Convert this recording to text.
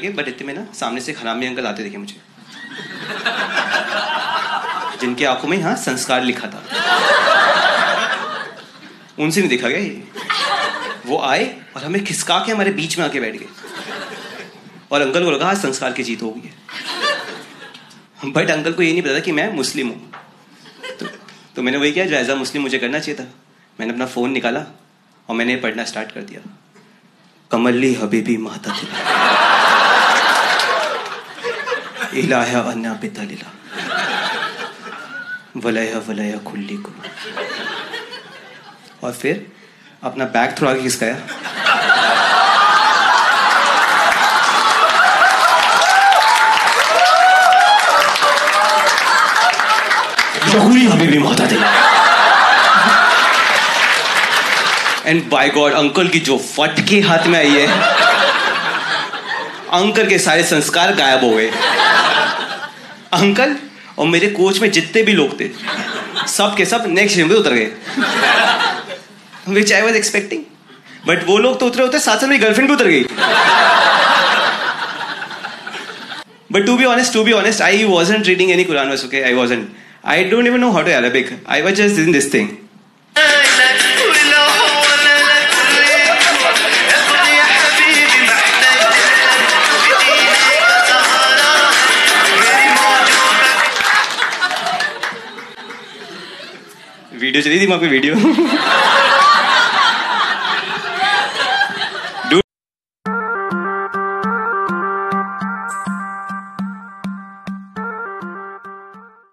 But इतने में ना सामने से खरामी अंकल आते देखे मुझे। जिनके आँखों में हाँ संस्कार लिखा था। उनसे नहीं देखा गया ये। वो आए और हमें खिसका के हमारे बीच में आके बैठ गए। और अंकल को लगा आज संस्कार की जीत हो गई है। बट अंकल को ये नहीं पता था कि मैं मुस्लिम हूँ। तो, तो मैंने वही किया जो एज अ मुस्लिम मुझे करना चाहिए था। मैंने अपना फ़ोन निकाला और मैंने पढ़ना स्टार्ट कर दिया। कमल्ली हबीबी माता इलाहा अन्ना पिता लीला वलय वलय खुल्ली को और फिर अपना बैग थोड़ा आगे खिसकाया। जहूरी हबीबी माता दिला एंड बाय गॉड अंकल की जो फटके हाथ में आई है, अंकल के सारे संस्कार गायब हो गए। अंकल और मेरे कोच में जितने भी लोग थे, सब के सब नेक्स्ट में उतर गए। Which I was expecting but वो लोग तो उतरे होते, साथ साथ मेरी गर्लफ्रेंड भी उतर गई। But to be honest to be honest I wasn't reading any Quran was okay I wasn't I don't even know how to Arabic I was just in this thing video चली थी वहाँ पे video